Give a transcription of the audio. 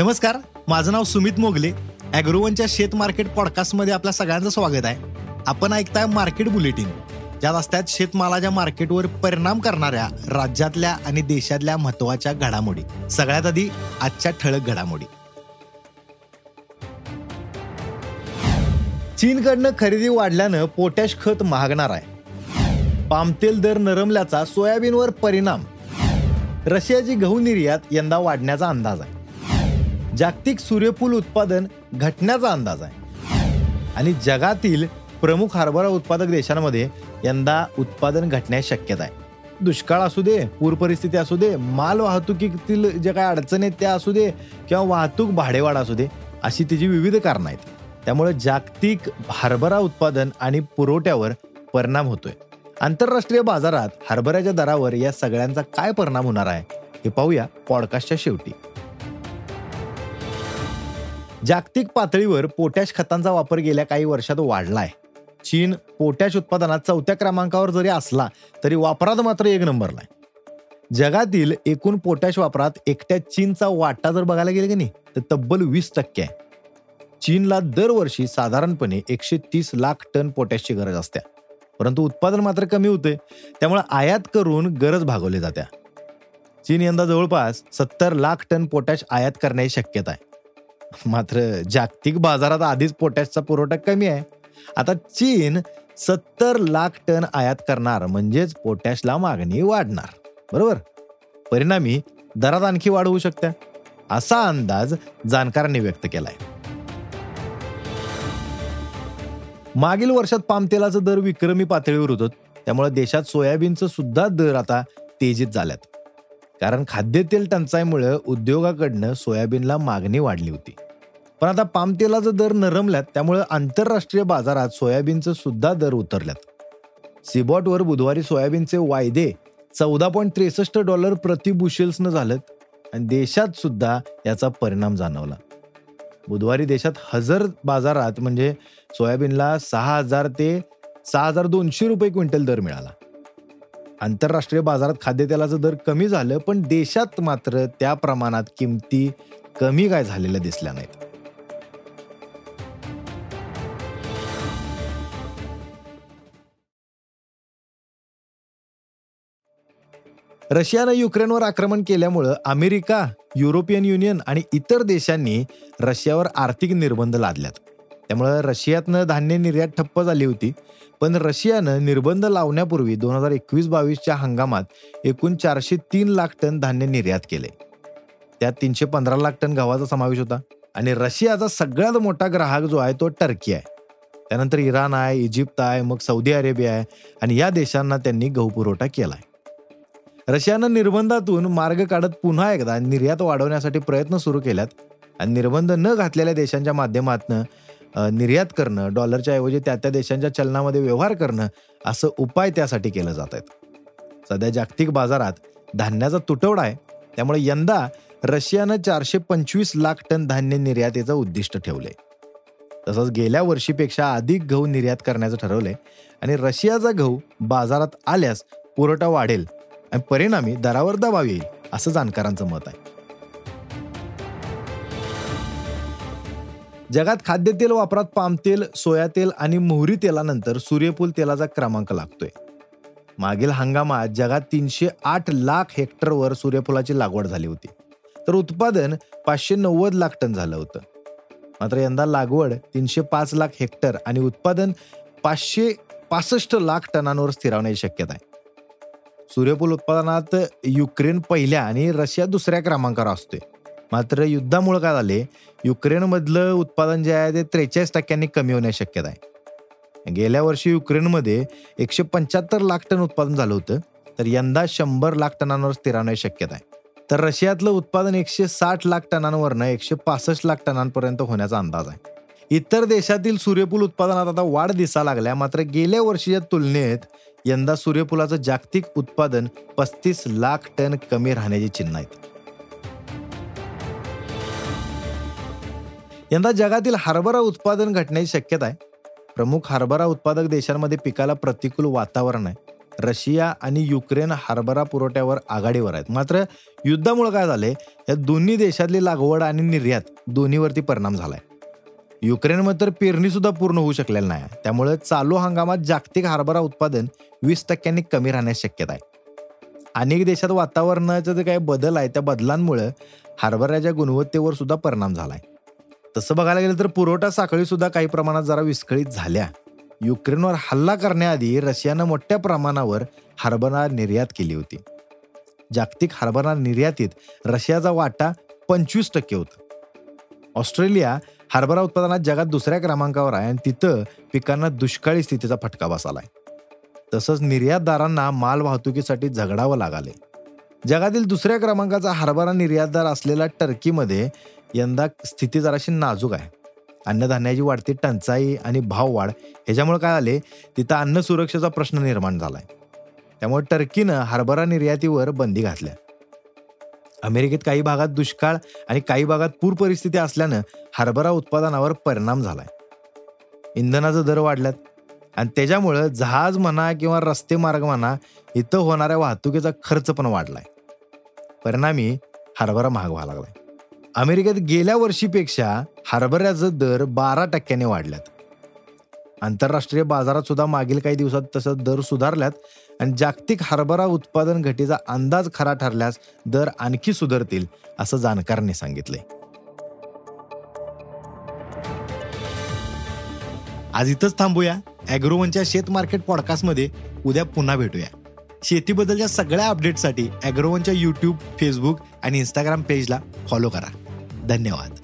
नमस्कार माझं नाव सुमित मोगले. अॅग्रोवनच्या शेत मार्केट पॉडकास्टमध्ये आपल्या सगळ्यांचं स्वागत आहे. आपण ऐकताय मार्केट बुलेटिन ज्यात असतात शेतमालाच्या मार्केटवर परिणाम करणाऱ्या राज्यातल्या आणि देशातल्या महत्त्वाच्या घडामोडी. सगळ्यात आधी आजच्या ठळक घडामोडी. चीनकडनं खरेदी वाढल्यानं पोटॅश खत महागणार आहे. पामतेल दर नरमल्याचा सोयाबीनवर परिणाम. रशियाची गहू निर्यात यंदा वाढण्याचा अंदाज आहे. जागतिक सूर्यफूल उत्पादन घटण्याचा अंदाज आहे. आणि जगातील प्रमुख हरभरा उत्पादक देशांमध्ये यंदा उत्पादन घटण्याची शक्यता आहे. दुष्काळ असू दे पूर परिस्थिती असू दे माल वाहतुकीतील ज्या काही अडचणी आहेत त्या असू दे किंवा वाहतूक भाडेवाढ असू दे अशी तिची विविध कारणं आहेत. त्यामुळे जागतिक हरभरा उत्पादन आणि पुरवठ्यावर परिणाम होतोय. आंतरराष्ट्रीय बाजारात हरभऱ्याच्या दरावर या सगळ्यांचा काय परिणाम होणार आहे हे पाहूया पॉडकास्टच्या शेवटी. जागतिक पातळीवर पोटॅश खतांचा वापर गेल्या काही वर्षात वाढला आहे चीन पोटॅश उत्पादनात चौथ्या क्रमांकावर जरी असला तरी वापरात मात्र एक नंबरला आहे. जगातील एकूण पोटॅश वापरात एकट्या चीनचा वाटा जर बघायला गेलं की नाही तर तब्बल वीस टक्के आहे. चीनला दरवर्षी साधारणपणे एकशे तीस लाख टन पोटॅशची गरज असते. परंतु उत्पादन मात्र कमी होते त्यामुळे आयात करून गरज भागवली जात्या चीन यंदा जवळपास सत्तर लाख टन पोटॅश आयात करण्याची शक्यता आहे. मात्र जागतिक बाजारात आधीच पोटॅशचा पुरवठा कमी आहे. आता चीन सत्तर लाख टन आयात करणार म्हणजेच पोटॅशला मागणी वाढणार. बरोबर? परिणामी दरात आणखी वाढ होऊ शकते. असा अंदाज जाणकारांनी व्यक्त केलाय. मागील वर्षात पामतेलाचा दर विक्रमी पातळीवर होत. त्यामुळे देशात सोयाबीनचं सुद्धा दर आता तेजीत झाल्यात. कारण खाद्यतेल टंचाईमुळे उद्योगाकडनं सोयाबीनला मागणी वाढली होती. पण आता पामतेलाचा दर नरमल्यात त्यामुळे आंतरराष्ट्रीय बाजारात सोयाबीनचं सुद्धा दर उतरल्यात. सिबॉटवर बुधवारी सोयाबीनचे वायदे चौदा पॉईंट त्रेसष्ट डॉलर प्रति बुशेल्सनं झालं आणि देशात सुद्धा याचा परिणाम जाणवला. बुधवारी देशात हजर बाजारात म्हणजे सोयाबीनला सहा हजार ते सहा हजार दोनशे रुपये क्विंटल दर मिळाला. आंतरराष्ट्रीय बाजारात खाद्यतेलाचं दर कमी झालं पण देशात मात्र त्या प्रमाणात किमती कमी काय झालेल्या दिसल्या नाहीत. रशियानं युक्रेनवर आक्रमण केल्यामुळं अमेरिका युरोपियन युनियन आणि इतर देशांनी रशियावर आर्थिक निर्बंध लादल्यात. त्यामुळं रशियातनं धान्य निर्यात ठप्प झाली होती पण रशियानं निर्बंध लावण्यापूर्वी दोन हजार एकवीस बावीसच्या हंगामात एकूण चारशे तीन लाख टन धान्य निर्यात केले. त्यात तीनशे पंधरा लाख टन गव्हाचा समावेश होता आणि रशियाचा सगळ्यात मोठा ग्राहक जो आहे तो टर्की आहे. त्यानंतर इराण आहे इजिप्त आहे मग सौदी अरेबिया आहे आणि या देशांना त्यांनी गहू पुरवठा केला आहे रशियानं निर्बंधातून मार्ग काढत पुन्हा एकदा निर्यात वाढवण्यासाठी प्रयत्न सुरू केल्यात आणि निर्बंध न घातलेल्या देशांच्या माध्यमातून निर्यात करणं डॉलरच्या ऐवजी त्या त्या देशांच्या चलनामध्ये व्यवहार करणं असं उपाय त्यासाठी केलं जात आहेत. सध्या जागतिक बाजारात धान्याचा तुटवडा आहे. त्यामुळे यंदा रशियानं चारशे पंचवीस लाख टन धान्य निर्यातीचं उद्दिष्ट ठेवले तसंच गेल्या वर्षीपेक्षा अधिक गहू निर्यात करण्याचं ठरवलंय आणि रशियाचा गहू बाजारात आल्यास पुरवठा वाढेल आणि परिणामी दरावर दबाव येईल असं जाणकारांचं मत आहे. जगात खाद्यतेल वापरात पामतेल सोया तेल आणि मोहरी तेलानंतर सूर्यफूल तेलाचा क्रमांक लागतोय. मागील हंगामात जगात तीनशे आठ लाख हेक्टरवर सूर्यफुलाची लागवड झाली होती. तर उत्पादन पाचशे नव्वद लाख टन झालं होतं. मात्र यंदा लागवड तीनशे पाच लाख हेक्टर आणि उत्पादन पाचशे पासष्ट लाख टनांवर स्थिरावण्याची शक्यता आहे. सूर्यफूल उत्पादनात युक्रेन पहिल्या आणि रशिया दुसऱ्या क्रमांकावर असतोय. मात्र युद्धामुळे काय झाले युक्रेनमधलं उत्पादन जे आहे ते त्रेचाळीस टक्क्यांनी कमी होण्याची शक्यता आहे. गेल्या वर्षी युक्रेनमध्ये एकशे पंच्याहत्तर लाख टन उत्पादन झालं होतं तर यंदा शंभर लाख टनांवर स्थिरावण्याची शक्यता आहे. तर रशियातलं उत्पादन एकशे साठ लाख टनांवरनं एकशे पासष्ट लाख टनांपर्यंत होण्याचा अंदाज आहे. इतर देशातील सूर्यफूल उत्पादनात आता वाढ दिसा लागल्या मात्र गेल्या वर्षीच्या तुलनेत यंदा सूर्यफुलाचं जागतिक उत्पादन पस्तीस लाख टन कमी राहण्याची चिन्ह आहेत. यंदा जगातील हरभरा उत्पादन घटण्याची शक्यता आहे. प्रमुख हरभरा उत्पादक देशांमध्ये पिकाला प्रतिकूल वातावरण आहे. रशिया आणि युक्रेन हरभरा पुरवठ्यावर आघाडीवर आहेत. मात्र युद्धामुळे काय झाले या दोन्ही देशातली लागवड आणि निर्यात दोन्हीवरती परिणाम झालाय. युक्रेनमध्ये तर पेरणी सुद्धा पूर्ण होऊ शकलेलं नाही. त्यामुळे चालू हंगामात जागतिक हरभरा उत्पादन वीस टक्क्यांनी कमी राहण्याची शक्यता आहे. अनेक देशात वातावरणाचा जे काही बदल आहे त्या बदलांमुळे हरभऱ्याच्या गुणवत्तेवर सुद्धा परिणाम झालाय तसं बघायला गेलं तर पुरवठा साखळी सुद्धा काही प्रमाणात जरा विस्कळीत झाल्या. युक्रेनवर हल्ला करण्याआधी रशियानं मोठ्या प्रमाणावर हरभरा निर्यात केली होती. जागतिक हरभरा निर्यातीत रशियाचा वाटा पंचवीस टक्के होता. ऑस्ट्रेलिया हरभरा उत्पादनात जगात दुसऱ्या क्रमांकावर आहे आणि तिथं पिकांना दुष्काळी स्थितीचा फटका बसालाय. तसंच निर्यातदारांना माल वाहतुकीसाठी झगडावं लागाले जगातील दुसऱ्या क्रमांकाचा हरभरा निर्यातदार असलेल्या टर्कीमध्ये यंदा स्थिती जराशी नाजूक आहे. अन्नधान्याची वाढती टंचाई आणि भाववाढ ह्याच्यामुळे काय आले तिथं अन्न सुरक्षेचा प्रश्न निर्माण झालाय. त्यामुळे टर्कीनं हरभरा निर्यातीवर बंदी घातल्या. अमेरिकेत काही भागात दुष्काळ आणि काही भागात पूर परिस्थिती असल्यानं हरभरा उत्पादनावर परिणाम झालाय. इंधनाचं दर वाढल्यात. आणि त्याच्यामुळं जहाज म्हणा किंवा रस्ते मार्ग म्हणा इथं होणाऱ्या वाहतुकीचा खर्च पण वाढलाय. परिणामी हरभरा महाग व्हायला लागलाय. अमेरिकेत गेल्या वर्षीपेक्षा हरभऱ्याचं दर बारा टक्क्याने वाढल्यात. आंतरराष्ट्रीय बाजारात सुद्धा मागील काही दिवसात तसं दर सुधारल्यात आणि जागतिक हरभरा उत्पादन घटीचा अंदाज खरा ठरल्यास दर आणखी सुधारतील असं जाणकारांनी सांगितलंय आज इथंच थांबूया. अॅग्रोवनच्या शेत मार्केट पॉडकास्टमध्ये उद्या पुन्हा भेटूया. शेतीबद्दलच्या सगळ्या अपडेटसाठी अॅग्रोवनच्या यूट्यूब फेसबुक आणि इंस्टाग्राम पेजला फॉलो करा. धन्यवाद.